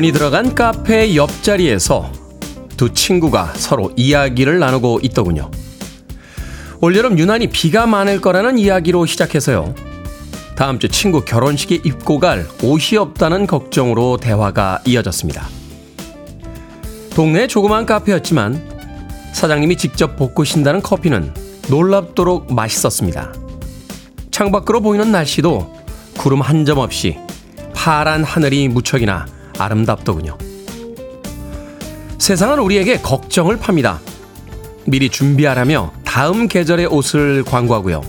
우연히 들어간 카페 옆자리에서 두 친구가 서로 이야기를 나누고 있더군요. 올여름 유난히 비가 많을 거라는 이야기로 시작해서요. 다음 주 친구 결혼식에 입고 갈 옷이 없다는 걱정으로 대화가 이어졌습니다. 동네 조그만 카페였지만 사장님이 직접 볶으신다는 커피는 놀랍도록 맛있었습니다. 창밖으로 보이는 날씨도 구름 한 점 없이 파란 하늘이 무척이나 아름답더군요. 세상은 우리에게 걱정을 팝니다. 미리 준비하라며 다음 계절의 옷을 광고하고요.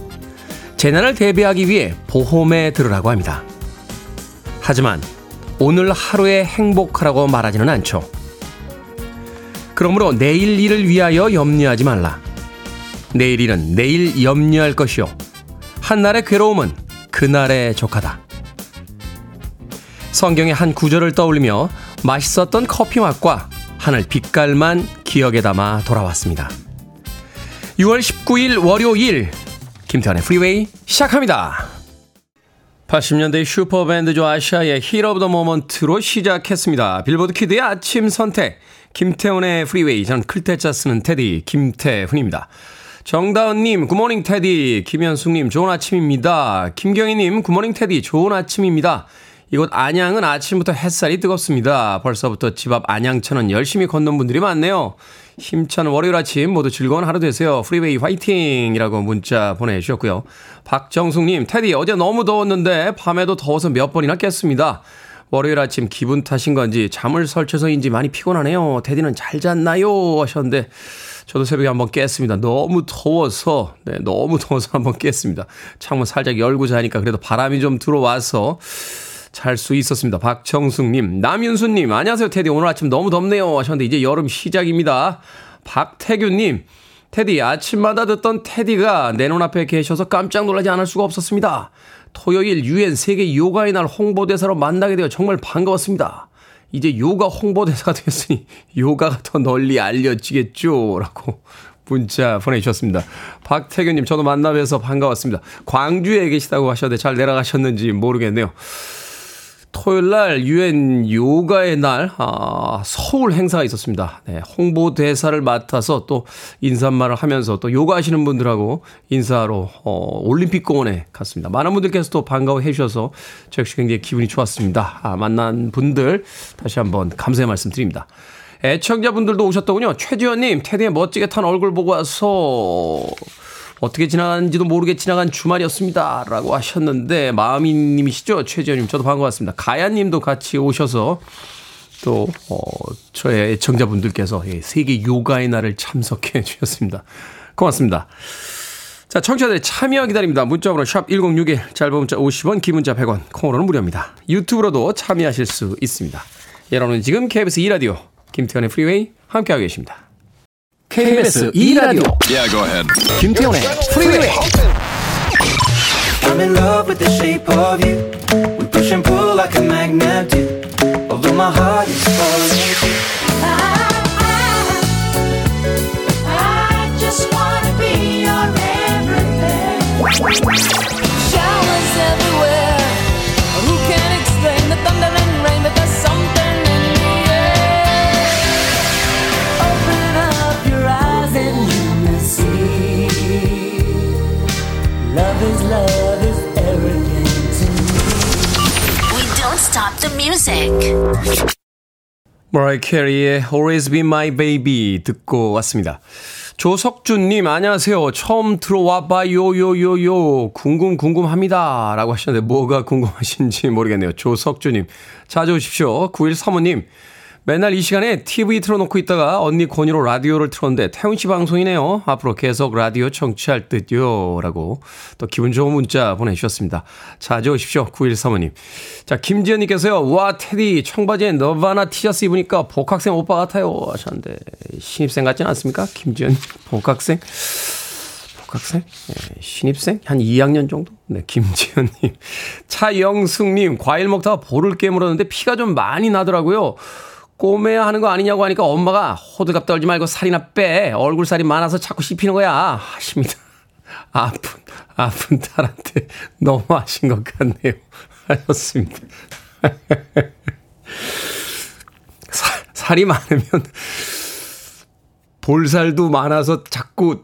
재난을 대비하기 위해 보험에 들으라고 합니다. 하지만 오늘 하루에 행복하라고 말하지는 않죠. 그러므로 내일 일을 위하여 염려하지 말라. 내일 일은 내일 염려할 것이요. 한날의 괴로움은 그날에 족하다. 성경의 한 구절을 떠올리며 맛있었던 커피 맛과 하늘 빛깔만 기억에 담아 돌아왔습니다. 6월 19일 월요일 김태훈의 프리웨이 시작합니다. 80년대 슈퍼밴드 조 아시아의 Heat of the Moment로 시작했습니다. 빌보드 Kid의 아침 선택 김태훈의 프리웨이 전 클 태자 쓰는 테디 김태훈입니다. 정다은님 Good morning 테디 김현숙님 좋은 아침입니다. 김경희님 Good morning 테디 좋은 아침입니다. 이곳 안양은 아침부터 햇살이 뜨겁습니다. 벌써부터 집 앞 안양천은 열심히 걷는 분들이 많네요. 힘찬 월요일 아침 모두 즐거운 하루 되세요. 프리웨이 화이팅! 이라고 문자 보내주셨고요. 박정숙님, 테디 어제 너무 더웠는데 밤에도 더워서 몇 번이나 깼습니다. 월요일 아침 기분 탓인 건지 잠을 설쳐서인지 많이 피곤하네요. 테디는 잘 잤나요? 하셨는데 저도 새벽에 한번 깼습니다. 너무 더워서, 네, 너무 더워서 한번 깼습니다. 창문 살짝 열고 자니까 그래도 바람이 좀 들어와서 잘수 있었습니다. 박청숙님, 남윤수님, 안녕하세요, 테디. 오늘 아침 너무 덥네요. 하셨는데, 이제 여름 시작입니다. 박태규님, 테디, 아침마다 듣던 테디가 내 눈앞에 계셔서 깜짝 놀라지 않을 수가 없었습니다. 토요일 유엔 세계 요가의 날 홍보대사로 만나게 되어 정말 반가웠습니다. 이제 요가 홍보대사가 됐으니 요가가 더 널리 알려지겠죠. 라고 문자 보내주셨습니다. 박태규님, 저도 만나 뵈서 반가웠습니다. 광주에 계시다고 하셨는데 잘 내려가셨는지 모르겠네요. 토요일 날 유엔 요가의 날 아, 서울 행사가 있었습니다. 네, 홍보 대사를 맡아서 또 인사말을 하면서 또 요가 하시는 분들하고 인사로 어, 올림픽 공원에 갔습니다. 많은 분들께서 또 반가워해 주셔서 저 역시 굉장히 기분이 좋았습니다. 아, 만난 분들 다시 한번 감사의 말씀 드립니다. 애청자분들도 오셨더군요. 최지현님, 테디의 멋지게 탄 얼굴 보고 와서 어떻게 지나간지도 모르게 지나간 주말이었습니다. 라고 하셨는데, 마음이님이시죠? 최지현님. 저도 반가웠습니다. 가야님도 같이 오셔서 또, 어, 저의 애청자분들께서 예, 세계 요가의 날을 참석해 주셨습니다. 고맙습니다. 자, 청취자들의 참여 기다립니다. 문자번호 샵 1061, 짧은 문자 50원, 긴 문자 100원, 콩으로는 무료입니다. 유튜브로도 참여하실 수 있습니다. 여러분은 지금 KBS 2라디오, 김태훈의 프리웨이 함께하고 계십니다. KBS 2라디오 yeah, go ahead. 김태훈의 프리웨이 I'm in love with the shape of you We push and pull like a magnet do Although my heart is falling too I, I, I just wanna be your everything Stop the music. 머라이 캐리의 Always Be My Baby 듣고 왔습니다. 조석준님, 안녕하세요. 처음 들어와 봐요, 요, 요, 요. 궁금, 궁금합니다. 라고 하셨는데, 뭐가 궁금하신지 모르겠네요. 조석준님, 자주 오십시오. 9135님, 맨날 이 시간에 TV 틀어놓고 있다가 언니 권유로 라디오를 틀었는데 태훈 씨 방송이네요. 앞으로 계속 라디오 청취할 듯요. 라고 또 기분 좋은 문자 보내주셨습니다. 자주 오십시오. 9135님. 자, 김지현님께서요. 와, 테디 청바지에 너바나 티셔츠 입으니까 복학생 오빠 같아요. 하셨는데 신입생 같지는 않습니까? 김지현 복학생? 복학생? 네, 신입생? 한 2학년 정도? 네, 김지현님. 차영숙님, 과일 먹다가 볼을 깨물었는데 피가 좀 많이 나더라고요. 꼬매야 하는 거 아니냐고 하니까 엄마가 호들갑 떨지 말고 살이나 빼. 얼굴살이 많아서 자꾸 씹히는 거야. 하십니다. 아픈, 아픈 딸한테 너무 하신 것 같네요. 하셨습니다. 살이 많으면 볼살도 많아서 자꾸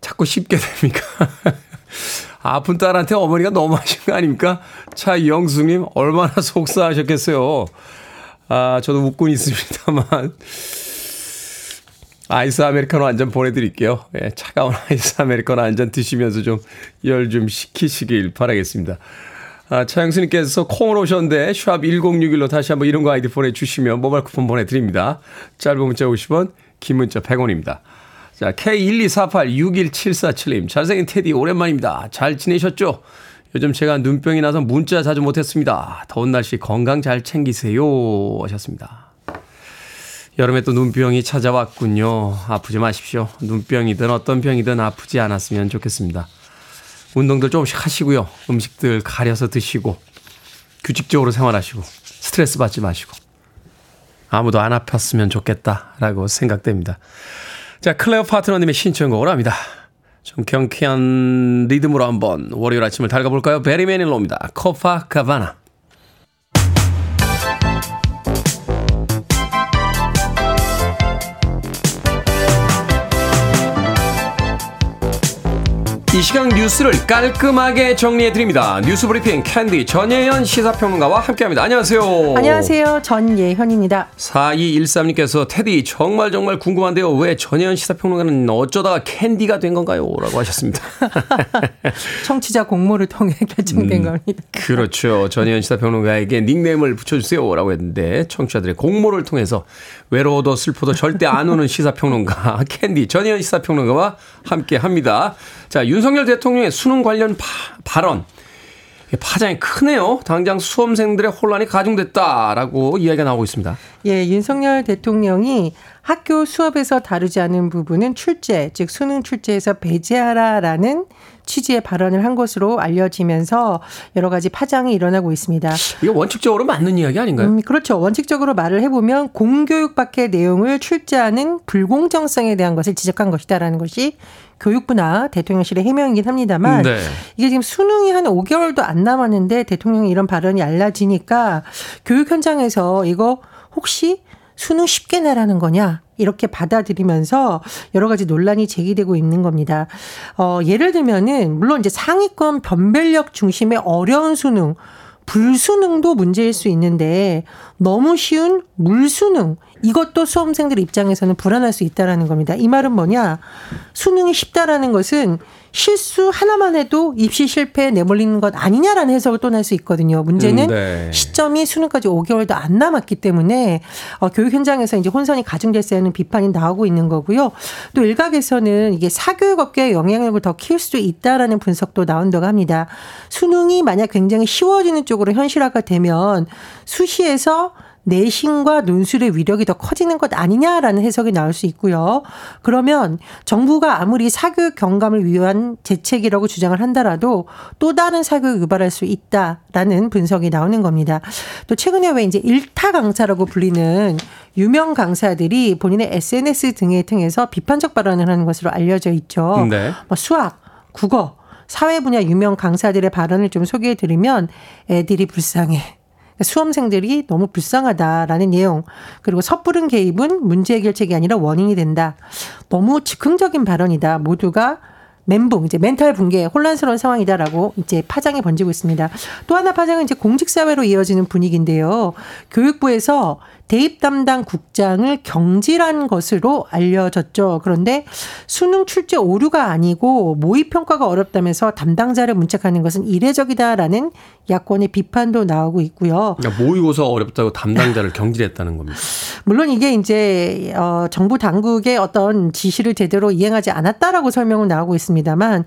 자꾸 씹게 됩니까? 아픈 딸한테 어머니가 너무 하신 거 아닙니까? 차영숙님, 얼마나 속상하셨겠어요. 아, 저도 웃고 있습니다만. 아이스 아메리카노 한 잔 보내드릴게요. 예, 차가운 아이스 아메리카노 한 잔 드시면서 좀 열좀 식히시길 바라겠습니다. 아, 차영수님께서 콩을 오셨는데 샵 1061로 다시 한번 이런 거 아이디 보내주시면 모바일 쿠폰 보내드립니다. 짧은 문자 50원, 긴 문자 100원입니다. 자, K124861747님. 잘생긴 테디, 오랜만입니다. 잘 지내셨죠? 요즘 제가 눈병이 나서 문자 자주 못했습니다. 더운 날씨 건강 잘 챙기세요. 하셨습니다. 여름에 또 눈병이 찾아왔군요. 아프지 마십시오. 눈병이든 어떤 병이든 아프지 않았으면 좋겠습니다. 운동들 조금씩 하시고요. 음식들 가려서 드시고, 규칙적으로 생활하시고, 스트레스 받지 마시고, 아무도 안 아팠으면 좋겠다라고 생각됩니다. 자, 클레어 파트너님의 신청곡을 합니다. 좀 경쾌한 리듬으로 한번 월요일 아침을 달려볼까요? 배리 매닐로우입니다. 코파 카바나. 이 시간 뉴스를 깔끔하게 정리해 드립니다. 뉴스 브리핑 캔디 전예현 시사평론가와 함께합니다. 안녕하세요. 안녕하세요. 전예현입니다. 4213님께서 테디 정말 정말 궁금한데요. 왜 전예현 시사평론가는 어쩌다가 캔디가 된 건가요? 라고 하셨습니다. 청취자 공모를 통해 결정된 음, 겁니다. 그렇죠. 전예현 시사평론가에게 닉네임을 붙여주세요. 라고 했는데 청취자들의 공모를 통해서 외로워도 슬퍼도 절대 안 우는 시사평론가 캔디 전예현 시사평론가와 함께합니다. 자, 윤석열 대통령의 수능 관련 파, 발언. 파장이 크네요. 당장 수험생들의 혼란이 가중됐다라고 이야기가 나오고 있습니다. 예, 윤석열 대통령이 학교 수업에서 다루지 않은 부분은 출제, 즉 수능 출제에서 배제하라라는 취지의 발언을 한 것으로 알려지면서 여러 가지 파장이 일어나고 있습니다. 이게 원칙적으로 맞는 이야기 아닌가요? 음, 그렇죠. 원칙적으로 말을 해보면 공교육 밖의 내용을 출제하는 불공정성에 대한 것을 지적한 것이다라는 것이 교육부나 대통령실의 해명이긴 합니다만 네. 이게 지금 수능이 한 5개월도 안 남았는데 대통령이 이런 발언이 알려지니까 교육 현장에서 이거 혹시 수능 쉽게 내라는 거냐 이렇게 받아들이면서 여러 가지 논란이 제기되고 있는 겁니다. 어, 예를 들면은 물론 이제 상위권 변별력 중심의 어려운 수능 불수능도 문제일 수 있는데 너무 쉬운 물수능 이것도 수험생들 입장에서는 불안할 수 있다라는 겁니다. 이 말은 뭐냐? 수능이 쉽다라는 것은 실수 하나만 해도 입시 실패에 내몰리는 것 아니냐라는 해석을 또 낼 수 있거든요. 문제는 음, 네. 시점이 수능까지 5개월도 안 남았기 때문에 어, 교육 현장에서 이제 혼선이 가중됐어야하는 비판이 나오고 있는 거고요. 또 일각에서는 이게 사교육 업계의 영향력을 더 키울 수도 있다라는 분석도 나온다고 합니다. 수능이 만약 굉장히 쉬워지는 쪽으로 현실화가 되면 수시에서 내신과 논술의 위력이 더 커지는 것 아니냐라는 해석이 나올 수 있고요. 그러면 정부가 아무리 사교육 경감을 위한 대책이라고 주장을 한다라도 또 다른 사교육 유발할 수 있다라는 분석이 나오는 겁니다. 또 최근에 왜 이제 일타 강사라고 불리는 유명 강사들이 본인의 SNS 등에 통해서 비판적 발언을 하는 것으로 알려져 있죠. 네. 뭐 수학, 국어, 사회 분야 유명 강사들의 발언을 좀 소개해 드리면 애들이 불쌍해. 수험생들이 너무 불쌍하다라는 내용 그리고 섣부른 개입은 문제 해결책이 아니라 원인이 된다. 너무 즉흥적인 발언이다. 모두가 멘붕, 이제 멘탈 붕괴, 혼란스러운 상황이다라고 이제 파장이 번지고 있습니다. 또 하나 파장은 이제 공직사회로 이어지는 분위기인데요. 교육부에서 대입 담당 국장을 경질한 것으로 알려졌죠. 그런데 수능 출제 오류가 아니고 모의 평가가 어렵다면서 담당자를 문책하는 것은 이례적이다라는 야권의 비판도 나오고 있고요. 그러니까 모의고사 어렵다고 담당자를 경질했다는 겁니다. 물론 이게 이제 어 정부 당국의 어떤 지시를 제대로 이행하지 않았다라고 설명은 나오고 있습니다만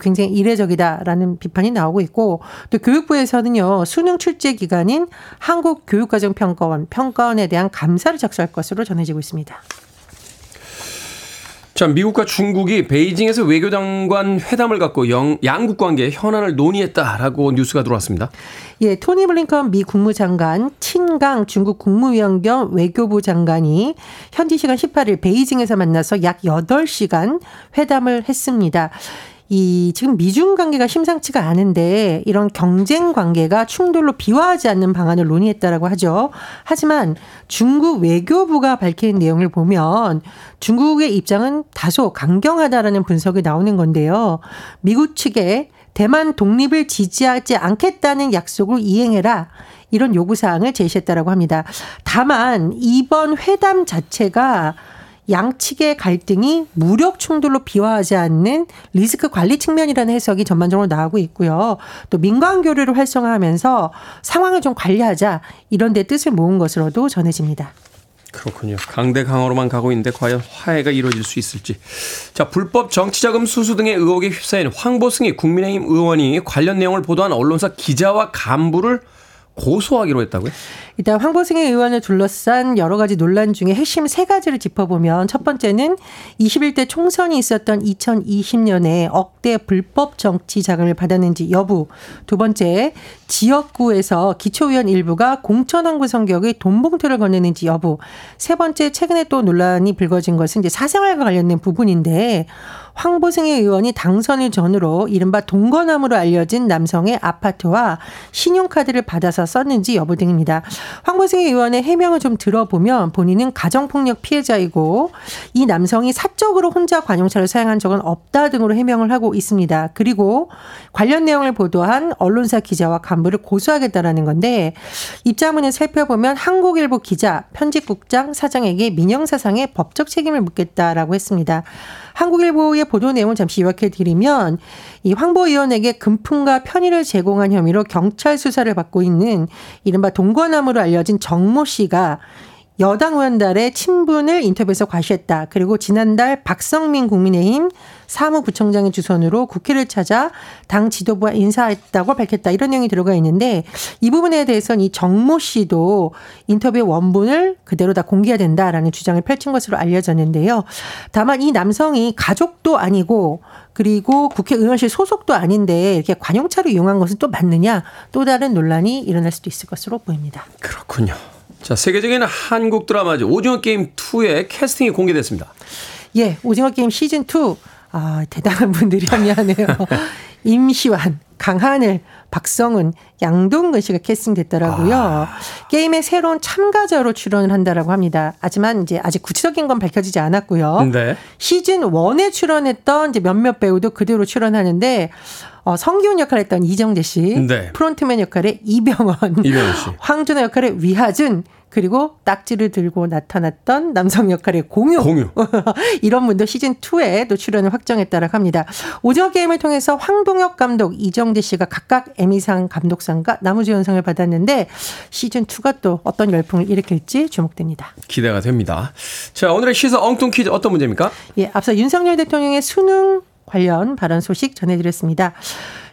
굉장히 이례적이다라는 비판이 나오고 있고 또 교육부에서는요 수능 출제 기간인 한국교육과정평가원 평가원에 부분에 대한 감사를 작성할 것으로 전해지고 있습니다. 자, 미국과 중국이 베이징에서 외교장관 회담을 갖고 영, 양국 관계 현안을 논의했다라고 뉴스가 들어왔습니다. 예, 토니 블링컨 미 국무장관, 친강 중국 국무위원 겸 외교부 장관이 현지 시간 18일 베이징에서 만나서 약 8시간 회담을 했습니다. 이 지금 미중 관계가 심상치가 않은데 이런 경쟁 관계가 충돌로 비화하지 않는 방안을 논의했다라고 하죠. 하지만 중국 외교부가 밝힌 내용을 보면 중국의 입장은 다소 강경하다라는 분석이 나오는 건데요. 미국 측에 대만 독립을 지지하지 않겠다는 약속을 이행해라. 이런 요구사항을 제시했다라고 합니다. 다만 이번 회담 자체가 양측의 갈등이 무력 충돌로 비화하지 않는 리스크 관리 측면이라는 해석이 전반적으로 나오고 있고요. 또 민간 교류를 활성화하면서 상황을 좀 관리하자 이런 데 뜻을 모은 것으로도 전해집니다. 그렇군요. 강대 강으로만 가고 있는데 과연 화해가 이루어질 수 있을지. 자, 불법 정치자금 수수 등의 의혹에 휩싸인 황보승희 국민의힘 의원이 관련 내용을 보도한 언론사 기자와 간부를 고소하기로 했다고요? 일단 황보승의 의원을 둘러싼 여러 가지 논란 중에 핵심 세 가지를 짚어보면 첫 번째는 21대 총선이 있었던 2020년에 억대 불법 정치 자금을 받았는지 여부. 두 번째, 지역구에서 기초의원 일부가 공천항구 성격의 돈봉투를 건네는지 여부. 세 번째, 최근에 또 논란이 불거진 것은 이제 사생활과 관련된 부분인데 황보승의 의원이 당선을 전후로 이른바 동거남으로 알려진 남성의 아파트와 신용카드를 받아서 썼는지 여부 등입니다. 황보승의 의원의 해명을 좀 들어보면 본인은 가정폭력 피해자이고 이 남성이 사적으로 혼자 관용차를 사용한 적은 없다 등으로 해명을 하고 있습니다. 그리고 관련 내용을 보도한 언론사 기자와 간부를 고소하겠다라는 건데 입장문을 살펴보면 한국일보 기자, 편집국장, 사장에게 민영사상의 법적 책임을 묻겠다라고 했습니다. 한국일보의 보도 내용을 잠시 요약해 드리면 이 황보 의원에게 금품과 편의를 제공한 혐의로 경찰 수사를 받고 있는 이른바 동거남으로 알려진 정모 씨가 여당 의원들의 친분을 인터뷰에서 과시했다. 그리고 지난달 박성민 국민의힘 사무부총장의 주선으로 국회를 찾아 당 지도부와 인사했다고 밝혔다. 이런 내용이 들어가 있는데 이 부분에 대해서는 이 정모 씨도 인터뷰의 원본을 그대로 다 공개해야 된다라는 주장을 펼친 것으로 알려졌는데요. 다만 이 남성이 가족도 아니고 그리고 국회의원실 소속도 아닌데 이렇게 관용차로 이용한 것은 또 맞느냐 또 다른 논란이 일어날 수도 있을 것으로 보입니다. 그렇군요. 자, 세계적인 한국 드라마죠. 오징어 게임 2의 캐스팅이 공개됐습니다. 예, 오징어 게임 시즌 2. 아, 대단한 분들이 참여하네요. 임시완, 강하늘, 박성은, 양동근 씨가 캐스팅됐더라고요. 아. 게임에 새로운 참가자로 출연을 한다라고 합니다. 하지만 이제 아직 구체적인 건 밝혀지지 않았고요. 네. 시즌 1에 출연했던 이제 몇몇 배우도 그대로 출연하는데 어, 성기훈 역할을 했던 이정재 씨, 네. 프론트맨 역할의 이병헌, 이병헌 씨. 황준호 역할의 위하준, 그리고 딱지를 들고 나타났던 남성 역할의 공유. 공유. 이런 분도 시즌2에 또 출연을 확정했다라고 합니다. 오징어 게임을 통해서 황동혁 감독, 이정재 씨가 각각 에미상 감독상과 나무주연상을 받았는데 시즌2가 또 어떤 열풍을 일으킬지 주목됩니다. 기대가 됩니다. 자, 오늘의 시사 엉뚱 퀴즈 어떤 문제입니까? 예, 앞서 윤석열 대통령의 수능 관련 발언 소식 전해드렸습니다.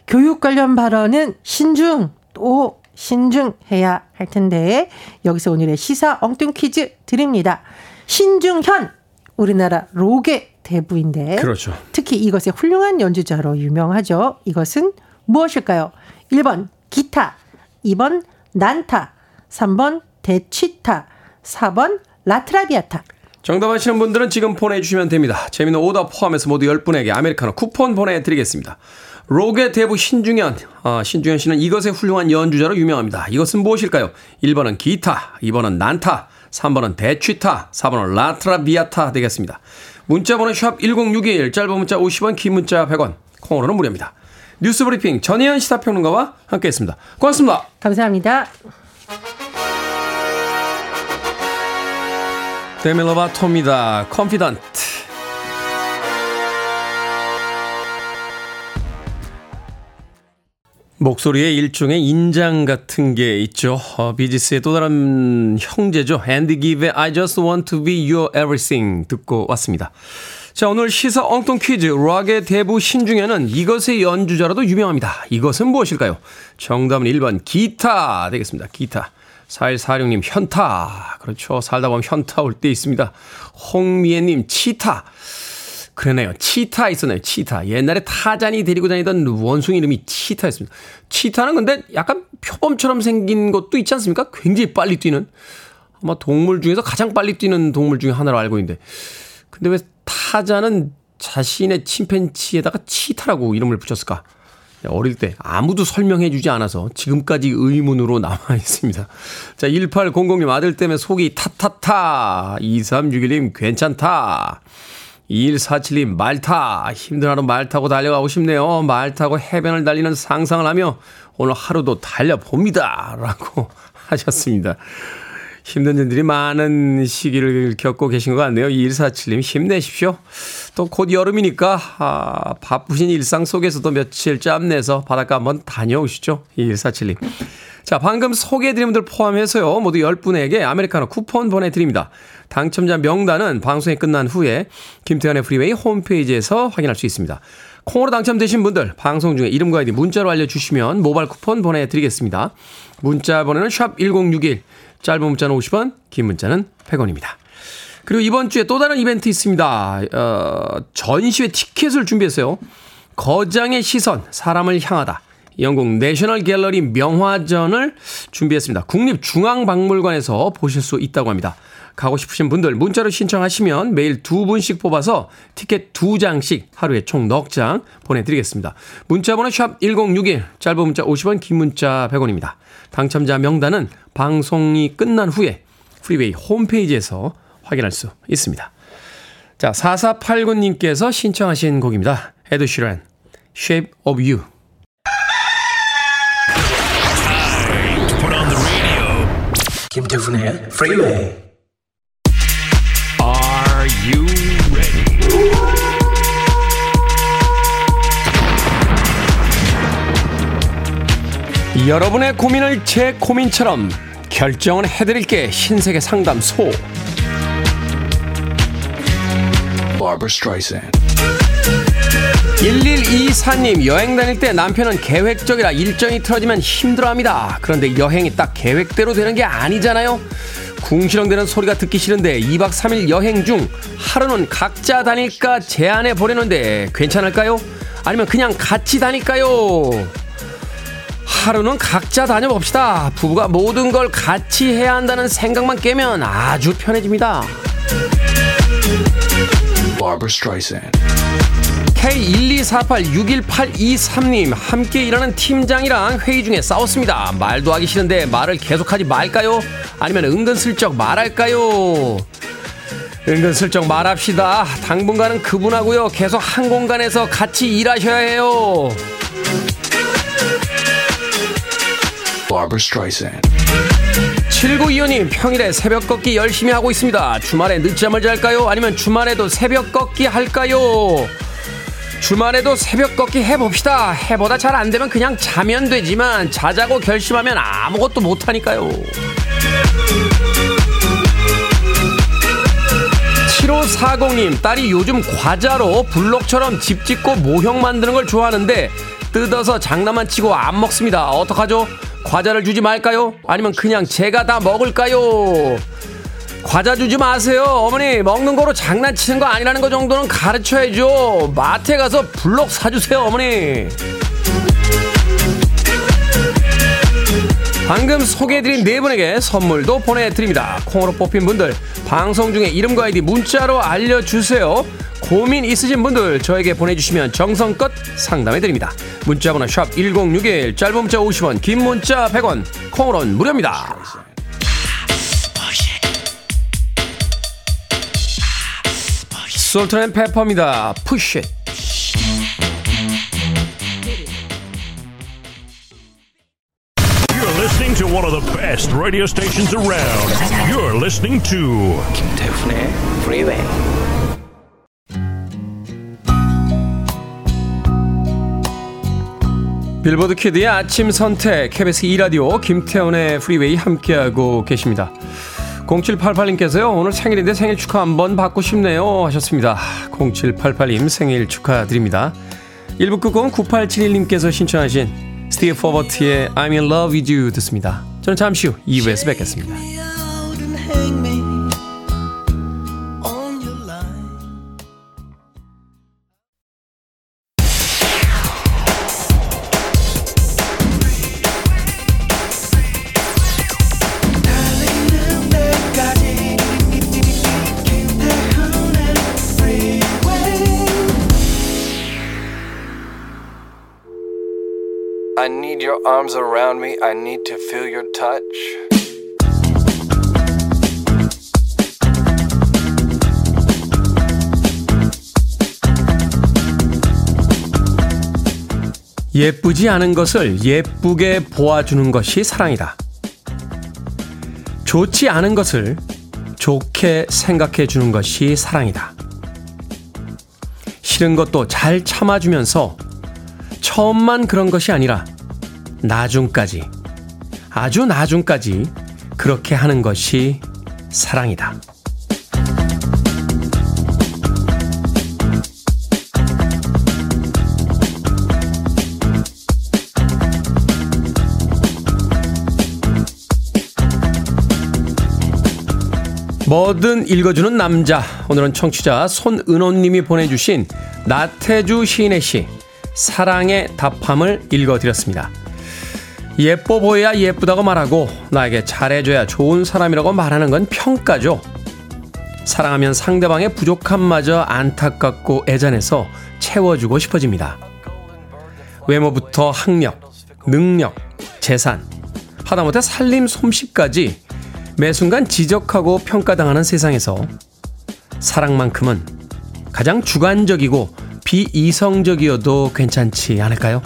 교육 관련 발언은 신중 또 신중해야 할 텐데 여기서 오늘의 시사 엉뚱 퀴즈 드립니다. 신중현 우리나라 록의 대부인데 그렇죠. 특히 이것의 훌륭한 연주자로 유명하죠. 이것은 무엇일까요? 1번 기타, 2번 난타, 3번 대치타, 4번 라트라비아타. 정답 아시는 분들은 지금 보내주시면 됩니다. 재미는 오답 포함해서 모두 10분에게 아메리카노 쿠폰 보내드리겠습니다. 록의 대부 신중현. 아, 신중현 씨는 이것의 훌륭한 연주자로 유명합니다. 이것은 무엇일까요? 1번은 기타, 2번은 난타, 3번은 대취타, 4번은 라트라비아타 되겠습니다. 문자번호 샵 1061, 짧은 문자 50원, 긴 문자 100원, 콩으로는 무료입니다. 뉴스 브리핑 전예현 시사평론가와 함께했습니다. 고맙습니다. 감사합니다. 데미 로바토입니다. Confident. 목소리에 일종의 인장 같은 게 있죠. 어, 비지스의 또 다른 형제죠. 앤디 기브의 I just want to be your everything 듣고 왔습니다. 자, 오늘 시사 엉뚱 퀴즈. 락의 대부 신중에는 이것의 연주자로도 유명합니다. 이것은 무엇일까요? 정답은 1번 기타 되겠습니다. 기타. 4146님 현타. 그렇죠. 살다 보면 현타 올 때 있습니다. 홍미애님 치타. 그러네요. 치타 있었네요. 치타. 옛날에 타잔이 데리고 다니던 원숭이 이름이 치타였습니다. 치타는 근데 약간 표범처럼 생긴 것도 있지 않습니까? 굉장히 빨리 뛰는. 아마 동물 중에서 가장 빨리 뛰는 동물 중에 하나로 알고 있는데. 근데 왜 타잔은 자신의 침팬치에다가 치타라고 이름을 붙였을까? 어릴 때 아무도 설명해 주지 않아서 지금까지 의문으로 남아 있습니다. 자, 1800님 아들 때문에 속이 타타타. 2361님 괜찮다. 2147님 말 타. 힘든 하루 말 타고 달려가고 싶네요. 말 타고 해변을 달리는 상상을 하며 오늘 하루도 달려봅니다. 라고 하셨습니다. 힘든 일들이 많은 시기를 겪고 계신 것 같네요. 2147님 힘내십시오. 또 곧 여름이니까 아, 바쁘신 일상 속에서도 며칠 짬내서 바닷가 한번 다녀오시죠. 2147님. 자, 방금 소개해드린 분들 포함해서요. 모두 10분에게 아메리카노 쿠폰 보내드립니다. 당첨자 명단은 방송이 끝난 후에 김태훈의 프리웨이 홈페이지에서 확인할 수 있습니다. 콩으로 당첨되신 분들 방송 중에 이름과 아이디 문자로 알려주시면 모바일 쿠폰 보내드리겠습니다. 문자 번호는 샵 1061, 짧은 문자는 50원, 긴 문자는 100원입니다. 그리고 이번 주에 또 다른 이벤트 있습니다. 어, 전시회 티켓을 준비했어요. 거장의 시선, 사람을 향하다. 영국 내셔널 갤러리 명화전을 준비했습니다. 국립중앙박물관에서 보실 수 있다고 합니다. 가고 싶으신 분들 문자로 신청하시면 매일 두 분씩 뽑아서 티켓 두 장씩 하루에 총 넉 장 보내드리겠습니다. 문자번호 샵 1061, 짧은 문자 50원, 긴 문자 100원입니다. 당첨자 명단은 방송이 끝난 후에 프리웨이 홈페이지에서 확인할 수 있습니다. 자, 4489님께서 신청하신 곡입니다. 에드 시런, Shape of You. 김태훈의 프리웨이 Are you 여러분의 고민을 제 고민처럼 결정을 해드릴게 신세계 상담소 1124님 여행 다닐 때 남편은 계획적이라 일정이 틀어지면 힘들어합니다. 그런데 여행이 딱 계획대로 되는 게 아니잖아요. 궁시렁대는 소리가 듣기 싫은데 2박 3일 여행 중 하루는 각자 다닐까 제안해 보려는데 괜찮을까요? 아니면 그냥 같이 다닐까요? 하루는 각자 다녀봅시다. 부부가 모든 걸 같이 해야 한다는 생각만 깨면 아주 편해집니다. K124861823님 함께 일하는 팀장이랑 회의 중에 싸웠습니다. 말도 하기 싫은데 말을 계속하지 말까요? 아니면 은근슬쩍 말할까요? 은근슬쩍 말합시다. 당분간은 그분하고요. 계속 한 공간에서 같이 일하셔야 해요. 7925님 평일에 새벽 걷기 열심히 하고 있습니다. 주말에 늦잠을 잘까요? 아니면 주말에도 새벽 걷기 할까요? 주말에도 새벽 걷기 해봅시다. 해보다 잘 안 되면 그냥 자면 되지만 자자고 결심하면 아무것도 못하니까요. 7540님 딸이 요즘 과자로 블록처럼 집 짓고 모형 만드는 걸 좋아하는데 뜯어서 장난만 치고 안 먹습니다. 어떡하죠? 과자를 주지 말까요? 아니면 그냥 제가 다 먹을까요? 과자 주지 마세요. 어머니, 먹는 거로 장난치는 거 아니라는 거 정도는 가르쳐야죠. 마트에 가서 블록 사주세요, 어머니. 방금 소개해드린 네 분에게 선물도 보내드립니다. 콩으로 뽑힌 분들, 방송 중에 이름과 아이디 문자로 알려주세요. 고민 있으신 분들 저에게 보내주시면 정성껏 상담해드립니다. 문자번호 샵 1061, 짧은 문자 50원, 긴 문자 100원, 콩으로는 무료입니다. 솔트앤 페퍼입니다. 푸쉬 You're listening to one of the best radio stations around. You're listening to 김태훈의 Freeway. 빌보드 Kid의 아침 선택 KBS 2라디오 김태훈의 프리웨이 함께하고 계십니다. 0788님께서요. 오늘 생일인데 생일 축하 한번 받고 싶네요 하셨습니다. 0788님 생일 축하드립니다. 1부 끝곡은 9871님께서 신청하신 스티브 포버트의 I'm in love with you 듣습니다. 저는 잠시 후 2부에서 뵙겠습니다. Arms around me. I need to feel your touch. 예쁘지 않은 것을 예쁘게 보아주는 것이 사랑이다. 좋지 않은 것을 좋게 생각해 주는 것이 사랑이다. 싫은 것도 잘 참아주면서 처음만 그런 것이 아니라 나중까지, 아주 나중까지 그렇게 하는 것이 사랑이다. 뭐든 읽어주는 남자. 오늘은 청취자 손은호님이 보내주신 나태주 시인의 시 사랑의 답함을 읽어드렸습니다. 예뻐 보여야 예쁘다고 말하고 나에게 잘해줘야 좋은 사람이라고 말하는 건 평가죠. 사랑하면 상대방의 부족함마저 안타깝고 애잔해서 채워주고 싶어집니다. 외모부터 학력, 능력, 재산, 하다못해 살림 솜씨까지 매 순간 지적하고 평가당하는 세상에서 사랑만큼은 가장 주관적이고 비이성적이어도 괜찮지 않을까요?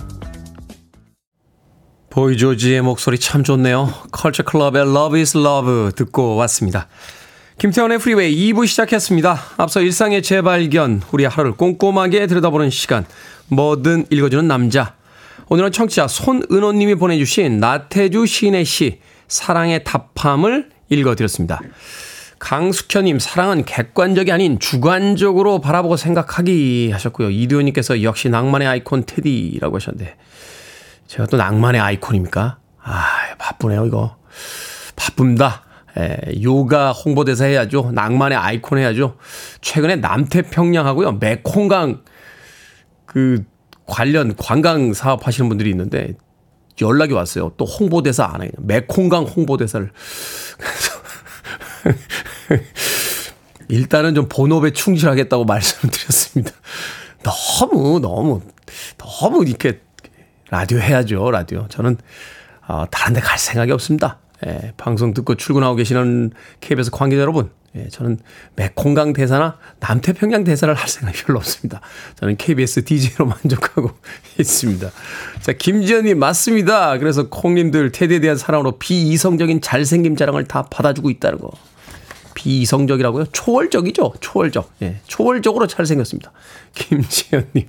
보이 조지의 목소리 참 좋네요. 컬처 클럽의 Love is Love 듣고 왔습니다. 김태훈의 프리웨이 2부 시작했습니다. 앞서 일상의 재발견, 우리 하루를 꼼꼼하게 들여다보는 시간, 뭐든 읽어주는 남자. 오늘은 청취자 손은호님이 보내주신 나태주 시인의 시, 사랑에 답함을 읽어드렸습니다. 강숙현님, 사랑은 객관적이 아닌 주관적으로 바라보고 생각하기 하셨고요. 이두현님께서 역시 낭만의 아이콘 테디라고 하셨는데, 제가 또 낭만의 아이콘입니까? 아, 바쁘네요, 이거. 바쁩니다. 에, 요가 홍보대사 해야죠. 낭만의 아이콘 해야죠. 최근에 남태평양하고요. 메콩강 그 관련 관광 사업 하시는 분들이 있는데 연락이 왔어요. 또 홍보대사 안 해요. 메콩강 홍보대사를. 일단은 좀 본업에 충실하겠다고 말씀을 드렸습니다. 너무, 너무, 너무 이렇게 라디오 해야죠, 라디오. 저는, 어, 다른 데 갈 생각이 없습니다. 예, 방송 듣고 출근하고 계시는 KBS 관계자 여러분, 예, 저는 메콩강 대사나 남태평양 대사를 할 생각이 별로 없습니다. 저는 KBS DJ로 만족하고 있습니다. 자, 김지연님, 맞습니다. 그래서 콩님들 테디에 대한 사랑으로 비이성적인 잘생김 자랑을 다 받아주고 있다는 거. 비이성적이라고요? 초월적이죠? 초월적. 예, 초월적으로 잘생겼습니다. 김지연님.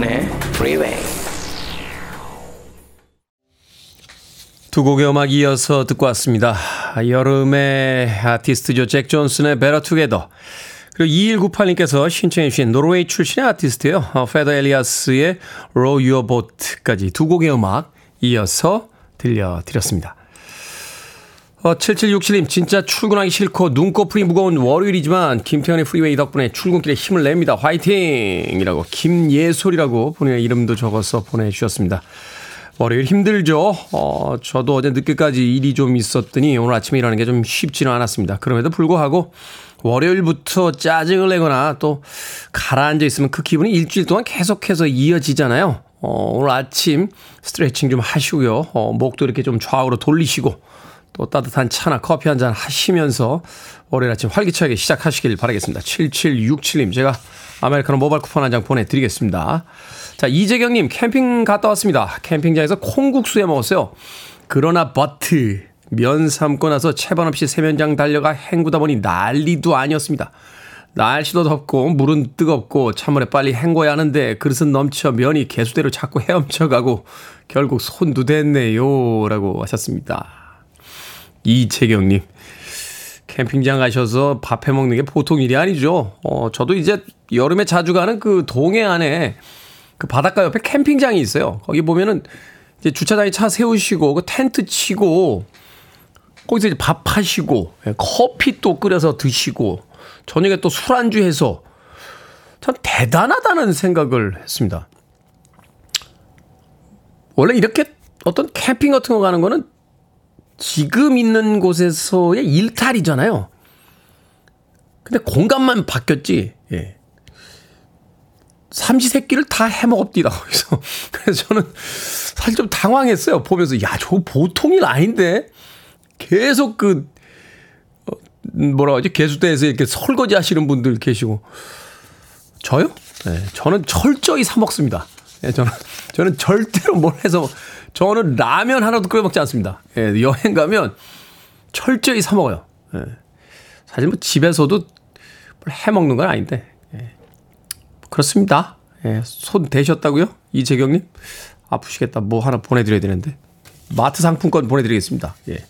김태훈의 Freeway. 두 곡의 음악 이어서 듣고 왔습니다. 여름의 아티스트죠. 잭 존슨의 Better Together. 그리고 2198님께서 신청해 주신 노르웨이 출신의 아티스트예요. 페더 엘리아스의 Row Your Boat까지 두 곡의 음악 이어서 들려드렸습니다. 어, 7767님, 진짜 출근하기 싫고 눈꺼풀이 무거운 월요일이지만 김태훈의 프리웨이 덕분에 출근길에 힘을 냅니다. 화이팅! 이라고 김예솔이라고 본인의 이름도 적어서 보내주셨습니다. 월요일 힘들죠? 어, 저도 어제 늦게까지 일이 좀 있었더니 오늘 아침에 일하는 게 좀 쉽지는 않았습니다. 그럼에도 불구하고 월요일부터 짜증을 내거나 또 가라앉아 있으면 그 기분이 일주일 동안 계속해서 이어지잖아요. 어, 오늘 아침 스트레칭 좀 하시고요. 어, 목도 이렇게 좀 좌우로 돌리시고 또 따뜻한 차나 커피 한 잔 하시면서 월요일 아침 활기차게 시작하시길 바라겠습니다. 7767님, 제가 아메리카노 모바일 쿠폰 한 장 보내드리겠습니다. 자, 이재경님, 캠핑 갔다 왔습니다. 캠핑장에서 콩국수 해 먹었어요. 그러나 버트, 면 삶고 나서 채반 없이 세면장 달려가 헹구다 보니 난리도 아니었습니다. 날씨도 덥고 물은 뜨겁고 찬물에 빨리 헹궈야 하는데 그릇은 넘쳐 면이 개수대로 자꾸 헤엄쳐가고 결국 손도 댔네요 라고 하셨습니다. 이채경님. 캠핑장 가셔서 밥 해 먹는 게 보통 일이 아니죠. 어, 저도 이제 여름에 자주 가는 그 동해 안에 그 바닷가 옆에 캠핑장이 있어요. 거기 보면은 이제 주차장에 차 세우시고 그 텐트 치고 거기서 이제 밥 하시고 예, 커피 또 끓여서 드시고 저녁에 또 술안주 해서 참 대단하다는 생각을 했습니다. 원래 이렇게 어떤 캠핑 같은 거 가는 거는 지금 있는 곳에서의 일탈이잖아요. 근데 공간만 바뀌었지. 예. 삼시세끼를 다 해먹었디다. 그래서, 그래서 저는 사실 좀 당황했어요. 보면서, 야, 저 보통 일 아닌데? 계속 그, 어, 뭐라 하지? 개수대에서 이렇게 설거지 하시는 분들 계시고. 저요? 네, 저는 철저히 사먹습니다. 네, 저는, 저는 절대로 뭘 해서 저는 라면 하나도 끓여 먹지 않습니다. 예, 여행 가면 철저히 사 먹어요. 예. 사실 뭐 집에서도 해 먹는 건 아닌데. 예. 그렇습니다. 예, 손 대셨다고요? 이재경님? 아프시겠다. 뭐 하나 보내드려야 되는데. 마트 상품권 보내드리겠습니다. 예.